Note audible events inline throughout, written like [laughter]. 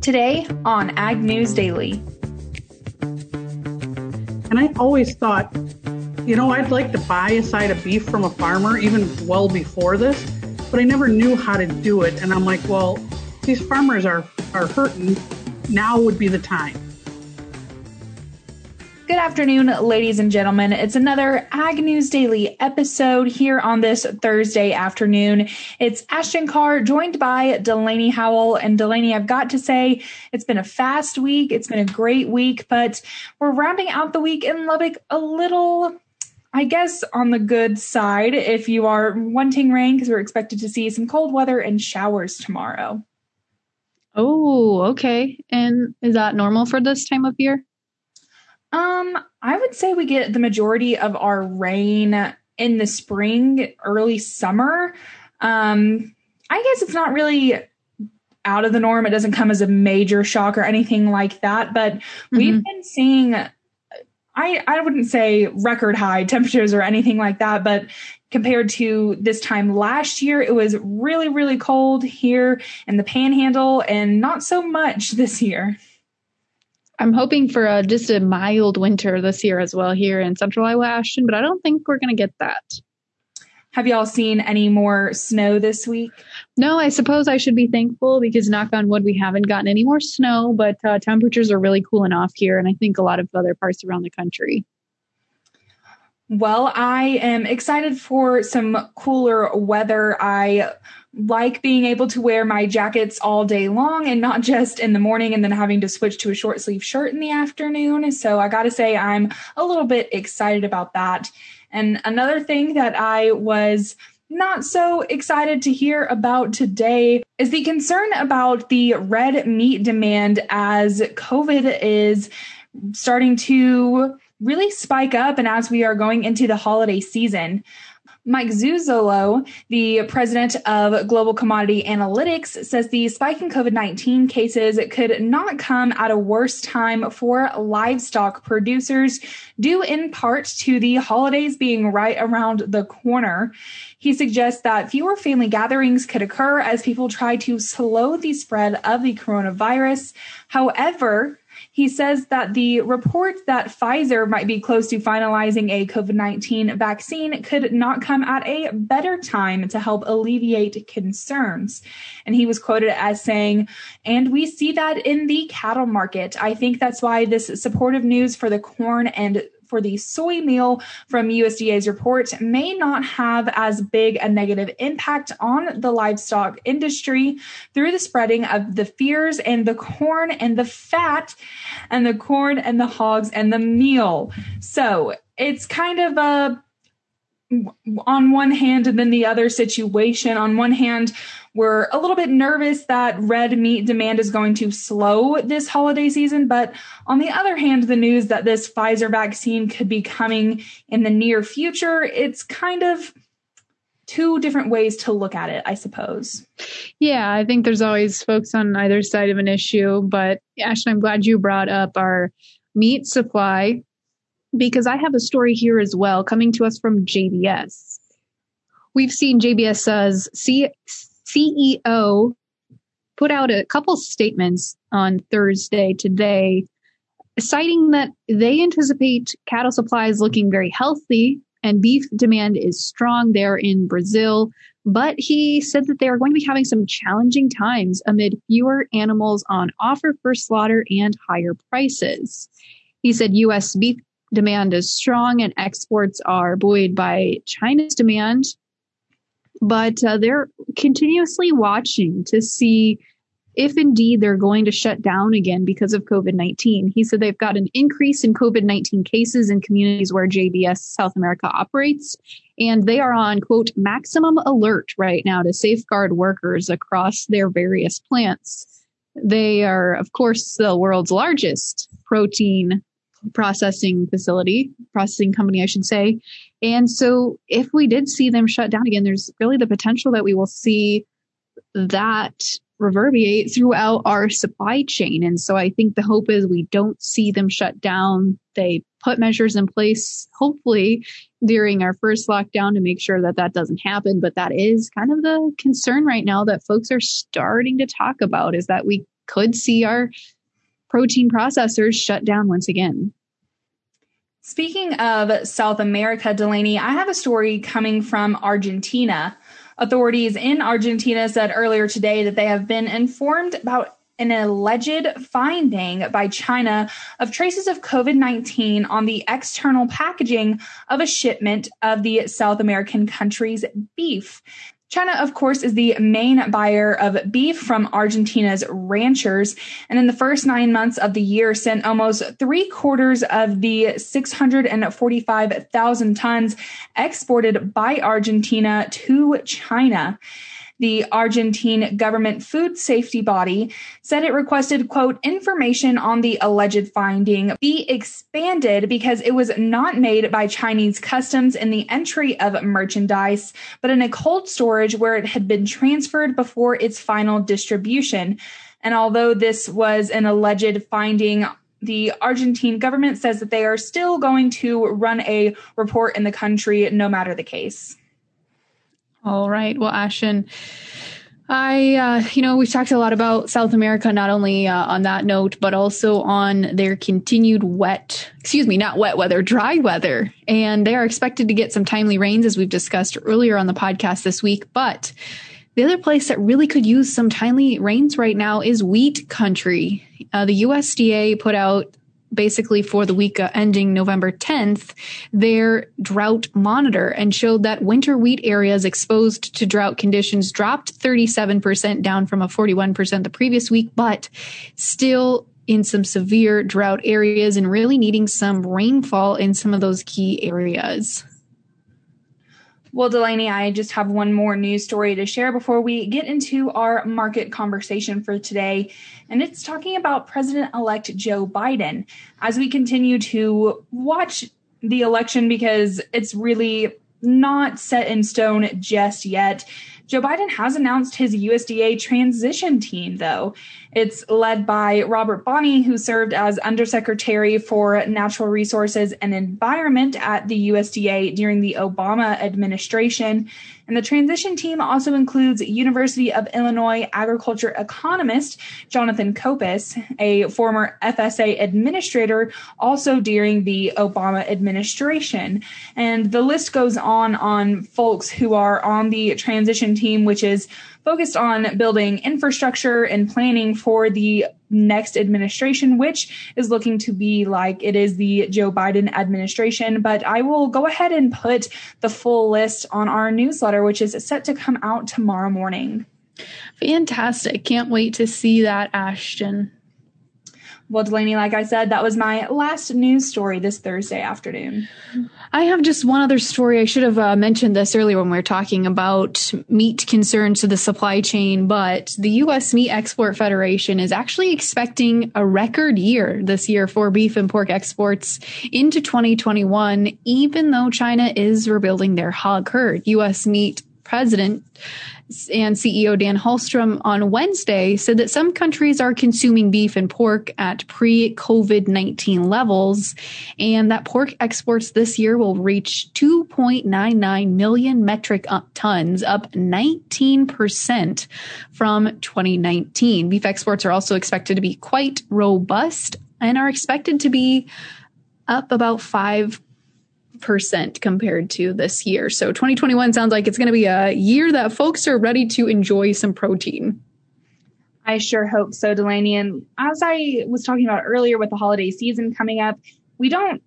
Today on Ag News Daily. And I always thought, you know, I'd like to buy a side of beef from a farmer even well before this, but I never knew how to do it. And I'm like, well, these farmers are, are hurting. Now would be the time. Afternoon, ladies and gentlemen. It's another Ag News Daily episode here on this Thursday afternoon. It's Ashton Carr joined by Delaney Howell. And Delaney, I've got to say, it's been a fast week. It's been a great week, but we're rounding out the week in Lubbock a little I guess on the good side if you are wanting rain because we're expected to see some cold weather and showers tomorrow. Oh, okay. And is that normal for this time of year? Um, I would say we get the majority of our rain in the spring, early summer. Um, I guess it's not really out of the norm. It doesn't come as a major shock or anything like that, but mm-hmm. we've been seeing I I wouldn't say record high [laughs] temperatures or anything like that, but compared to this time last year, it was really really cold here in the panhandle and not so much this year. I'm hoping for a, just a mild winter this year as well here in central Iowa, Ashton, but I don't think we're going to get that. Have y'all seen any more snow this week? No, I suppose I should be thankful because, knock on wood, we haven't gotten any more snow, but uh, temperatures are really cooling off here, and I think a lot of other parts around the country. Well, I am excited for some cooler weather. I like being able to wear my jackets all day long and not just in the morning and then having to switch to a short sleeve shirt in the afternoon. So I got to say, I'm a little bit excited about that. And another thing that I was not so excited to hear about today is the concern about the red meat demand as COVID is starting to really spike up and as we are going into the holiday season. Mike Zuzolo, the president of Global Commodity Analytics, says the spike in COVID 19 cases could not come at a worse time for livestock producers, due in part to the holidays being right around the corner. He suggests that fewer family gatherings could occur as people try to slow the spread of the coronavirus. However, he says that the report that Pfizer might be close to finalizing a COVID 19 vaccine could not come at a better time to help alleviate concerns. And he was quoted as saying, and we see that in the cattle market. I think that's why this supportive news for the corn and for the soy meal from USDA's report may not have as big a negative impact on the livestock industry through the spreading of the fears and the corn and the fat and the corn and the hogs and the meal. So it's kind of a on one hand and then the other situation. On one hand, we're a little bit nervous that red meat demand is going to slow this holiday season. But on the other hand, the news that this Pfizer vaccine could be coming in the near future, it's kind of two different ways to look at it, I suppose. Yeah, I think there's always folks on either side of an issue. But Ashley, I'm glad you brought up our meat supply because I have a story here as well coming to us from JBS. We've seen JBS's C- CEO put out a couple statements on Thursday today, citing that they anticipate cattle supplies looking very healthy and beef demand is strong there in Brazil. But he said that they are going to be having some challenging times amid fewer animals on offer for slaughter and higher prices. He said U.S. beef demand is strong and exports are buoyed by China's demand but uh, they're continuously watching to see if indeed they're going to shut down again because of COVID 19. He said they've got an increase in COVID 19 cases in communities where JBS South America operates, and they are on, quote, maximum alert right now to safeguard workers across their various plants. They are, of course, the world's largest protein processing facility, processing company, I should say. And so if we did see them shut down again, there's really the potential that we will see that reverberate throughout our supply chain. And so I think the hope is we don't see them shut down. They put measures in place, hopefully during our first lockdown to make sure that that doesn't happen. But that is kind of the concern right now that folks are starting to talk about is that we could see our protein processors shut down once again. Speaking of South America, Delaney, I have a story coming from Argentina. Authorities in Argentina said earlier today that they have been informed about an alleged finding by China of traces of COVID 19 on the external packaging of a shipment of the South American country's beef. China, of course, is the main buyer of beef from Argentina's ranchers. And in the first nine months of the year, sent almost three quarters of the 645,000 tons exported by Argentina to China the Argentine government food safety body said it requested, quote, information on the alleged finding be expanded because it was not made by Chinese customs in the entry of merchandise, but in a cold storage where it had been transferred before its final distribution. And although this was an alleged finding the Argentine government says that they are still going to run a report in the country no matter the case. All right. Well, Ashton, I, uh, you know, we've talked a lot about South America, not only uh, on that note, but also on their continued wet, excuse me, not wet weather, dry weather. And they are expected to get some timely rains, as we've discussed earlier on the podcast this week. But the other place that really could use some timely rains right now is wheat country. Uh, the USDA put out basically for the week uh, ending November 10th, their drought monitor and showed that winter wheat areas exposed to drought conditions dropped 37% down from a 41% the previous week, but still in some severe drought areas and really needing some rainfall in some of those key areas. Well, Delaney, I just have one more news story to share before we get into our market conversation for today. And it's talking about President elect Joe Biden. As we continue to watch the election, because it's really not set in stone just yet, Joe Biden has announced his USDA transition team, though. It's led by Robert Bonnie, who served as Undersecretary for Natural Resources and Environment at the USDA during the Obama administration. And the transition team also includes University of Illinois agriculture economist Jonathan Coppess, a former FSA administrator, also during the Obama administration. And the list goes on on folks who are on the transition team, which is focused on building infrastructure and planning for the next administration, which is looking to be like it is the Joe Biden administration. But I will go ahead and put the full list on our newsletter, which is set to come out tomorrow morning. Fantastic. Can't wait to see that, Ashton. Well, Delaney, like I said, that was my last news story this Thursday afternoon. I have just one other story. I should have uh, mentioned this earlier when we were talking about meat concerns to the supply chain, but the U.S. Meat Export Federation is actually expecting a record year this year for beef and pork exports into 2021, even though China is rebuilding their hog herd. U.S. meat president and CEO Dan Halstrom on Wednesday said that some countries are consuming beef and pork at pre COVID 19 levels, and that pork exports this year will reach 2.99 million metric tons, up 19% from 2019. Beef exports are also expected to be quite robust and are expected to be up about 5 percent compared to this year. So 2021 sounds like it's going to be a year that folks are ready to enjoy some protein. I sure hope so, Delaney. And as I was talking about earlier with the holiday season coming up, we don't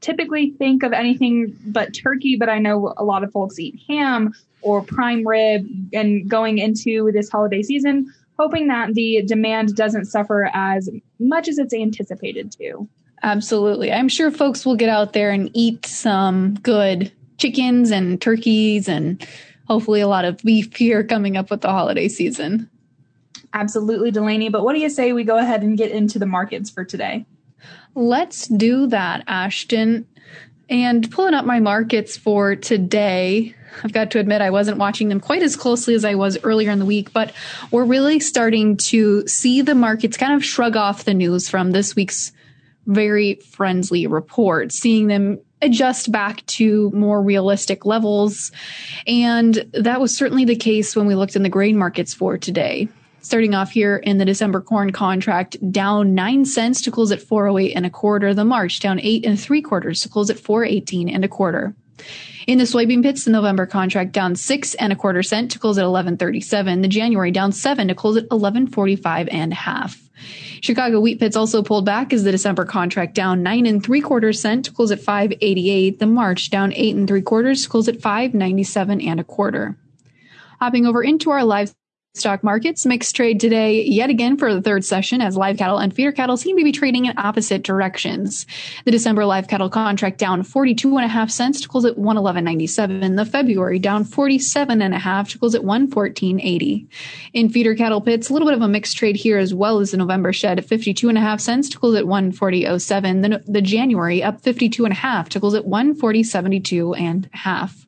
typically think of anything but turkey, but I know a lot of folks eat ham or prime rib and going into this holiday season, hoping that the demand doesn't suffer as much as it's anticipated to. Absolutely. I'm sure folks will get out there and eat some good chickens and turkeys and hopefully a lot of beef here coming up with the holiday season. Absolutely, Delaney. But what do you say we go ahead and get into the markets for today? Let's do that, Ashton. And pulling up my markets for today, I've got to admit I wasn't watching them quite as closely as I was earlier in the week, but we're really starting to see the markets kind of shrug off the news from this week's very friendly report, seeing them adjust back to more realistic levels. And that was certainly the case when we looked in the grain markets for today. Starting off here in the December corn contract, down nine cents to close at 408 and a quarter. The March down eight and three quarters to close at 418 and a quarter. In the soybean pits, the November contract down six and a quarter cent to close at 1137. The January down seven to close at 1145 and a half. Chicago wheat pits also pulled back as the December contract down nine and three quarters cent to close at 588. The March down eight and three quarters to close at 597 and a quarter. Hopping over into our live Stock markets mixed trade today yet again for the third session as live cattle and feeder cattle seem to be trading in opposite directions. The December live cattle contract down 42 and a half cents to close at 111.97. The February down 47 and a half to close at 114.80. In feeder cattle pits, a little bit of a mixed trade here as well as the November shed at 52 and a half cents to close at 140.07. The, the January up 52 and a half to close at 140.72 and a half.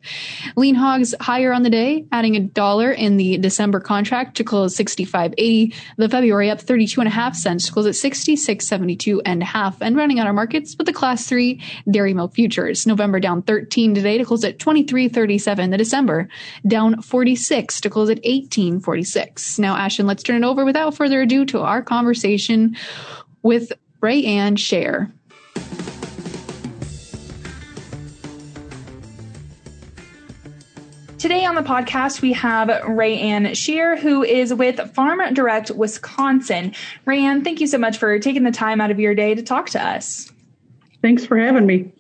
Lean hogs higher on the day, adding a dollar in the December contract to close 65.80. The February up 32 and a half cents close at 66.72 and a half. And running out our markets with the class three dairy milk futures. November down 13 today to close at 23.37. The December down 46 to close at 18.46. Now, Ashton, let's turn it over without further ado to our conversation with Rayanne Scher. Today on the podcast, we have Rayanne Scher, who is with Farm Direct Wisconsin. Rayanne, thank you so much for taking the time out of your day to talk to us. Thanks for having me.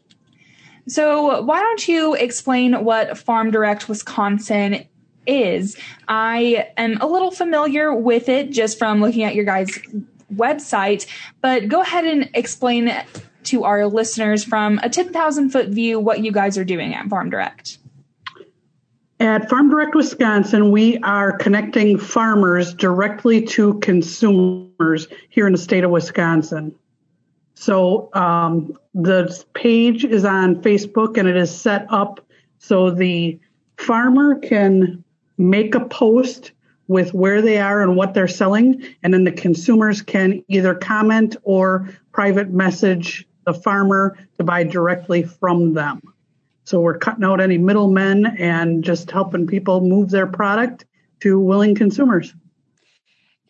So, why don't you explain what Farm Direct Wisconsin is? I am a little familiar with it just from looking at your guys' website, but go ahead and explain to our listeners from a 10,000 foot view what you guys are doing at Farm Direct. At Farm Direct Wisconsin, we are connecting farmers directly to consumers here in the state of Wisconsin. So um, the page is on Facebook and it is set up so the farmer can make a post with where they are and what they're selling, and then the consumers can either comment or private message the farmer to buy directly from them. So we're cutting out any middlemen and just helping people move their product to willing consumers.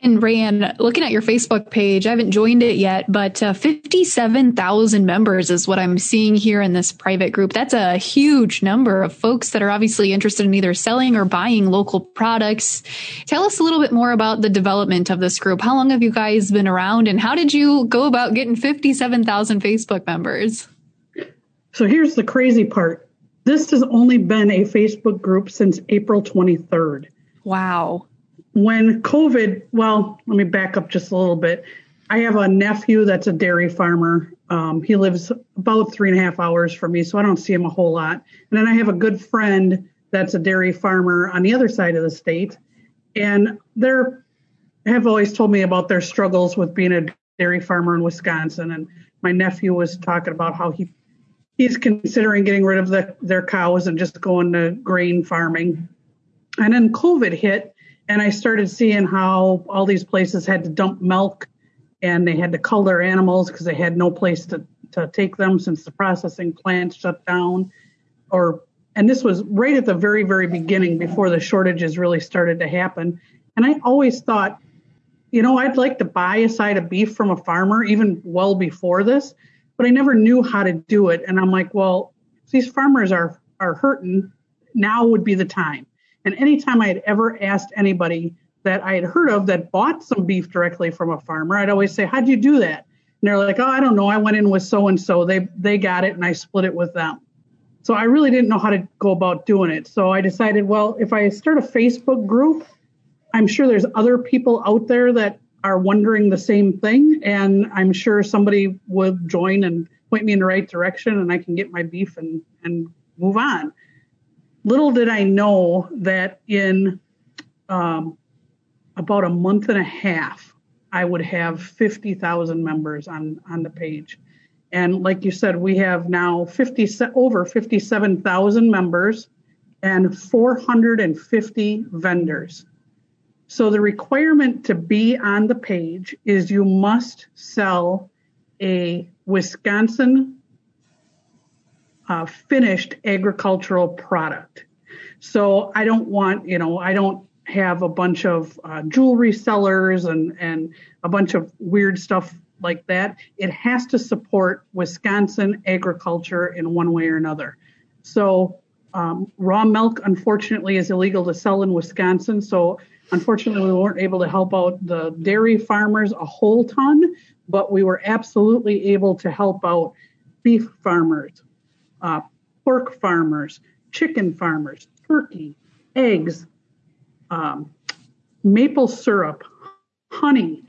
And Rayanne, looking at your Facebook page, I haven't joined it yet, but uh, 57,000 members is what I'm seeing here in this private group. That's a huge number of folks that are obviously interested in either selling or buying local products. Tell us a little bit more about the development of this group. How long have you guys been around and how did you go about getting 57,000 Facebook members? So here's the crazy part this has only been a Facebook group since April 23rd. Wow. When COVID, well, let me back up just a little bit. I have a nephew that's a dairy farmer. Um, he lives about three and a half hours from me, so I don't see him a whole lot. And then I have a good friend that's a dairy farmer on the other side of the state. And they're have always told me about their struggles with being a dairy farmer in Wisconsin. And my nephew was talking about how he he's considering getting rid of the, their cows and just going to grain farming. And then COVID hit, and I started seeing how all these places had to dump milk and they had to cull their animals because they had no place to, to take them since the processing plant shut down. Or and this was right at the very, very beginning before the shortages really started to happen. And I always thought, you know, I'd like to buy a side of beef from a farmer even well before this but I never knew how to do it. And I'm like, well, these farmers are are hurting. Now would be the time. And anytime I had ever asked anybody that I had heard of that bought some beef directly from a farmer, I'd always say, How'd you do that? And they're like, Oh, I don't know. I went in with so and so. They they got it and I split it with them. So I really didn't know how to go about doing it. So I decided, well, if I start a Facebook group, I'm sure there's other people out there that are wondering the same thing. And I'm sure somebody will join and point me in the right direction and I can get my beef and, and move on. Little did I know that in um, about a month and a half, I would have 50,000 members on, on the page. And like you said, we have now 50, over 57,000 members and 450 vendors. So the requirement to be on the page is you must sell a Wisconsin uh, finished agricultural product. So I don't want, you know, I don't have a bunch of uh, jewelry sellers and, and a bunch of weird stuff like that. It has to support Wisconsin agriculture in one way or another. So, um, raw milk, unfortunately, is illegal to sell in Wisconsin. So, unfortunately, we weren't able to help out the dairy farmers a whole ton, but we were absolutely able to help out beef farmers, uh, pork farmers, chicken farmers, turkey, eggs, um, maple syrup, honey,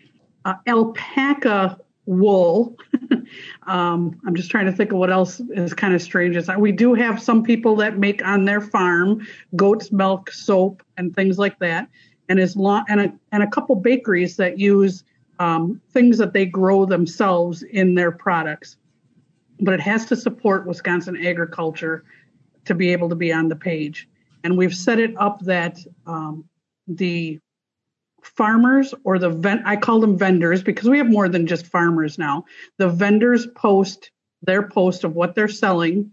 uh, alpaca wool. [laughs] um, I'm just trying to think of what else is kind of strange. We do have some people that make on their farm goat's milk, soap, and things like that, and and a and a couple bakeries that use um, things that they grow themselves in their products. But it has to support Wisconsin agriculture to be able to be on the page. And we've set it up that um, the farmers or the vent I call them vendors because we have more than just farmers now. The vendors post their post of what they're selling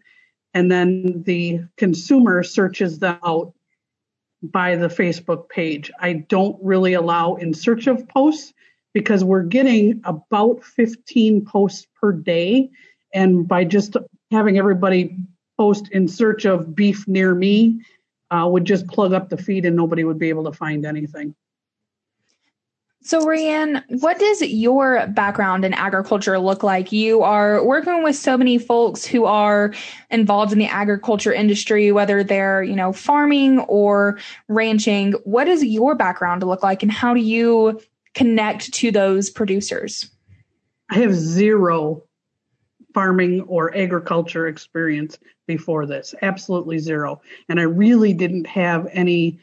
and then the consumer searches them out by the Facebook page. I don't really allow in search of posts because we're getting about 15 posts per day and by just having everybody post in search of beef near me uh, would just plug up the feed and nobody would be able to find anything. So, Rayanne, what does your background in agriculture look like? You are working with so many folks who are involved in the agriculture industry, whether they're, you know, farming or ranching. What does your background look like and how do you connect to those producers? I have zero farming or agriculture experience before this. Absolutely zero. And I really didn't have any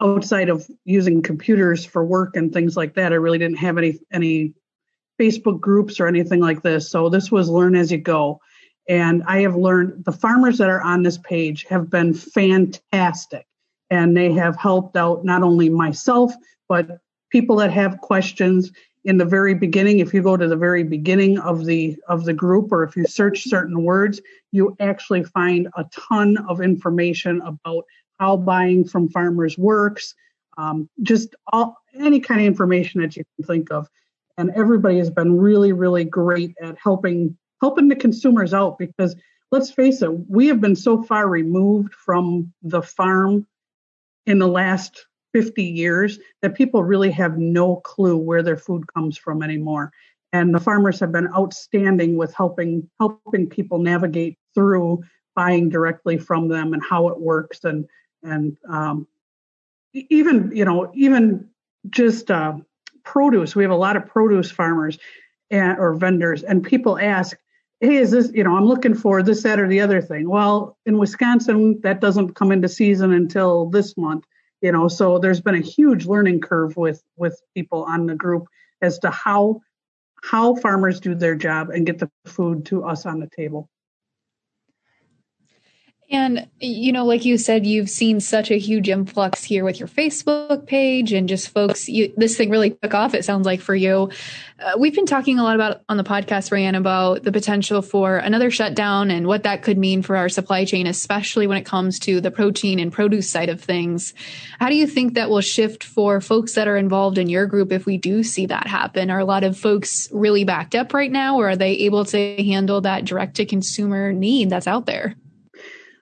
outside of using computers for work and things like that. I really didn't have any any Facebook groups or anything like this. So this was learn as you go. And I have learned the farmers that are on this page have been fantastic. And they have helped out not only myself, but people that have questions in the very beginning if you go to the very beginning of the of the group or if you search certain words you actually find a ton of information about how buying from farmers works. Um, just all any kind of information that you can think of. And everybody has been really really great at helping helping the consumers out because let's face it we have been so far removed from the farm in the last 50 years that people really have no clue where their food comes from anymore. And the farmers have been outstanding with helping helping people navigate through buying directly from them and how it works and and um, even you know even just uh, produce we have a lot of produce farmers and, or vendors and people ask hey is this you know i'm looking for this that or the other thing. Well in wisconsin that doesn't come into season until this month you know so there's been a huge learning curve with with people on the group as to how how farmers do their job and get the food to us on the table and, you know, like you said, you've seen such a huge influx here with your Facebook page and just folks, you, this thing really took off, it sounds like, for you. Uh, we've been talking a lot about on the podcast, Ryan, about the potential for another shutdown and what that could mean for our supply chain, especially when it comes to the protein and produce side of things. How do you think that will shift for folks that are involved in your group if we do see that happen? Are a lot of folks really backed up right now, or are they able to handle that direct to consumer need that's out there?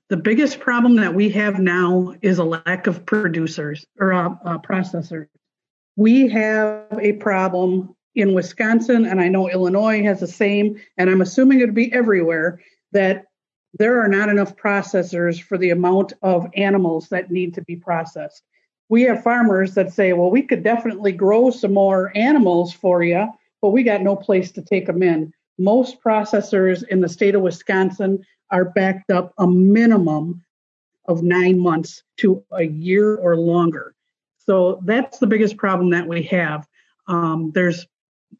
The biggest problem that we have now is a lack of producers or uh, uh, processors. We have a problem in Wisconsin, and I know Illinois has the same, and I'm assuming it'd be everywhere, that there are not enough processors for the amount of animals that need to be processed. We have farmers that say, well, we could definitely grow some more animals for you, but we got no place to take them in. Most processors in the state of Wisconsin are backed up a minimum of nine months to a year or longer. So that's the biggest problem that we have. Um, there's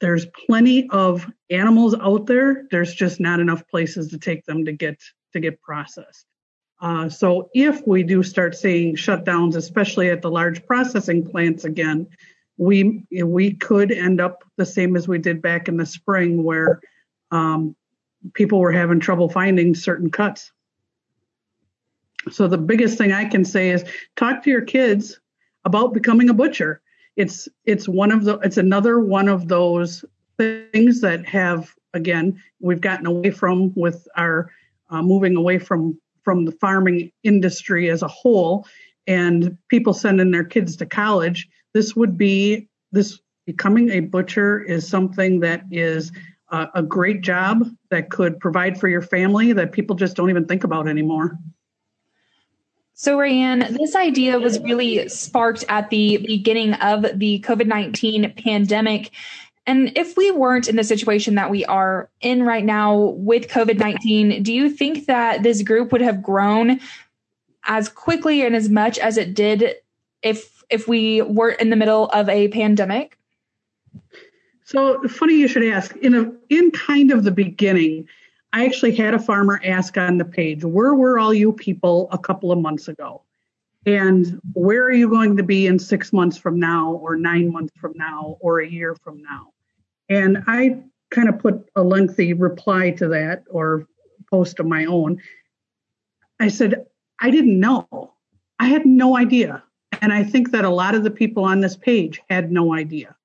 there's plenty of animals out there. There's just not enough places to take them to get to get processed. Uh, so if we do start seeing shutdowns, especially at the large processing plants again, we we could end up the same as we did back in the spring, where um, people were having trouble finding certain cuts. So the biggest thing I can say is talk to your kids about becoming a butcher. It's it's one of the it's another one of those things that have again we've gotten away from with our uh, moving away from from the farming industry as a whole and people sending their kids to college this would be this becoming a butcher is something that is a, great job that could provide for your family that people just don't even think about anymore so, Rayanne, this idea was really sparked at the beginning of the COVID 19 pandemic. And if we weren't in the situation that we are in right now with COVID 19, do you think that this group would have grown as quickly and as much as it did if if we weren't in the middle of a pandemic? So funny you should ask. In a in kind of the beginning, I actually had a farmer ask on the page, where were all you people a couple of months ago? And where are you going to be in six months from now, or nine months from now, or a year from now? And I kind of put a lengthy reply to that or post of my own. I said, I didn't know. I had no idea. And I think that a lot of the people on this page had no idea.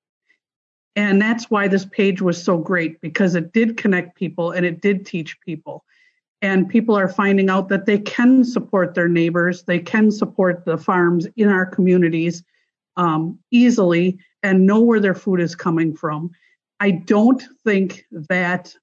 And that's why this page was so great because it did connect people and it did teach people. And people are finding out that they can support their neighbors, they can support the farms in our communities um, easily and know where their food is coming from. I don't think that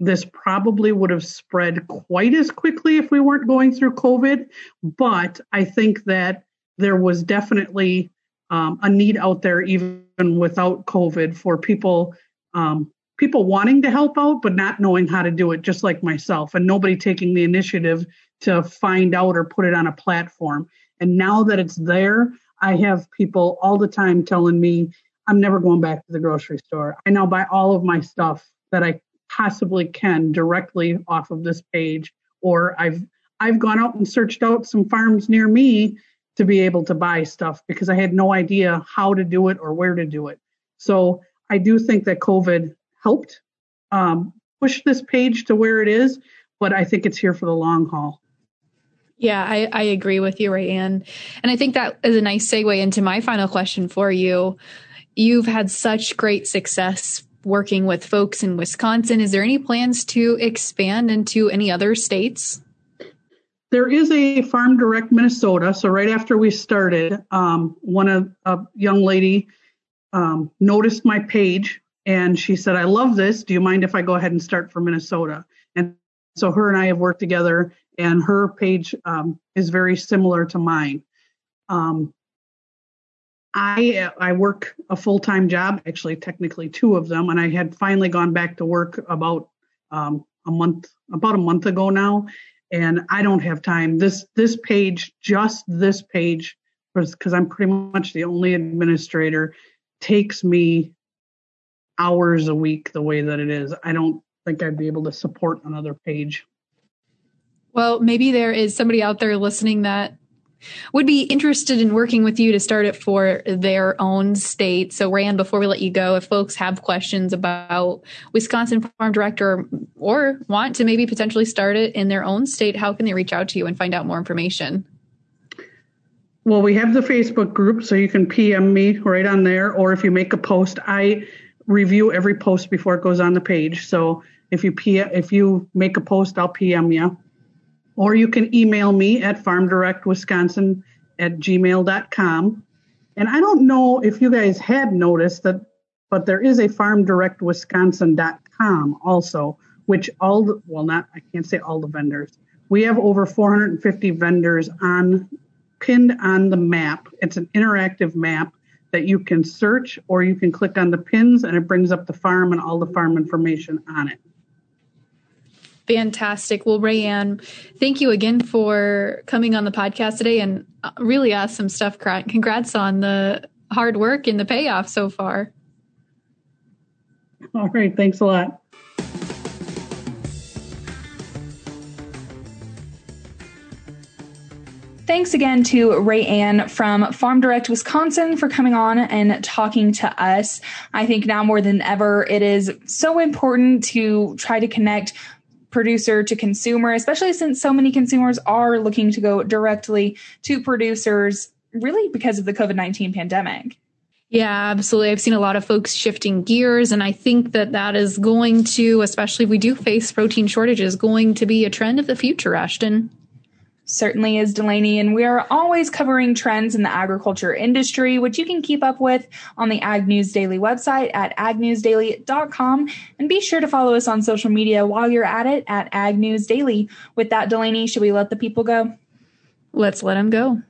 this probably would have spread quite as quickly if we weren't going through COVID, but I think that there was definitely um, a need out there even without COVID for people um, people wanting to help out but not knowing how to do it, just like myself, and nobody taking the initiative to find out or put it on a platform. And now that it's there, I have people all the time telling me I'm never going back to the grocery store. I now buy all of my stuff that I possibly can directly off of this page, or I've I've gone out and searched out some farms near me to be able to buy stuff because I had no idea how to do it or where to do it. So I do think that COVID helped um, push this page to where it is, but I think it's here for the long haul. Yeah, I, I agree with you, Rayanne. And I think that is a nice segue into my final question for you. You've had such great success working with folks in Wisconsin. Is there any plans to expand into any other states? There is a Farm Direct Minnesota. So right after we started, um, one of a young lady um, noticed my page and she said, "I love this. Do you mind if I go ahead and start for Minnesota?" And so her and I have worked together, and her page um, is very similar to mine. Um, I I work a full time job, actually technically two of them, and I had finally gone back to work about um, a month about a month ago now, and I don't have time. This this page, just this page, because I'm pretty much the only administrator, takes me hours a week the way that it is. I don't think I'd be able to support another page. Well, maybe there is somebody out there listening that would be interested in working with you to start it for their own state. So, Rand, before we let you go, if folks have questions about Wisconsin Farm Director or want to maybe potentially start it in their own state, how can they reach out to you and find out more information? Well, we have the Facebook group, so you can PM me right on there, or if you make a post, I review every post before it goes on the page. So if you P- if you make a post, I'll PM you or you can email me at farmdirectwisconsin at gmail.com. And I don't know if you guys had noticed that, but there is a farmdirectwisconsin.com also, which all the, well, not, I can't say all the vendors. We have over 450 vendors on pinned on the map. It's an interactive map that you can search or you can click on the pins and it brings up the farm and all the farm information on it. Fantastic. Well, Rayanne, thank you again for coming on the podcast today and uh, really awesome stuff. Congrats on the hard work and the payoff so far. All right. Thanks a lot. Thanks again to Ray Rayanne from Farm Direct Wisconsin for coming on and talking to us. I think now more than ever, it is so important to try to connect producer to consumer, especially since so many consumers are looking to go directly to producers really because of the COVID 19 pandemic. Yeah, absolutely. I've seen a lot of folks shifting gears, and I think that that is going to, especially if we do face protein shortages, going to be a trend of the future, Ashton. Certainly is, Delaney, and we are always covering trends in the agriculture industry, which you can keep up with on the Ag News Daily website at agnewsdaily.com. And be sure to follow us on social media while you're at it at Ag News Daily. With that, Delaney, should we let the people go? Let's let them go.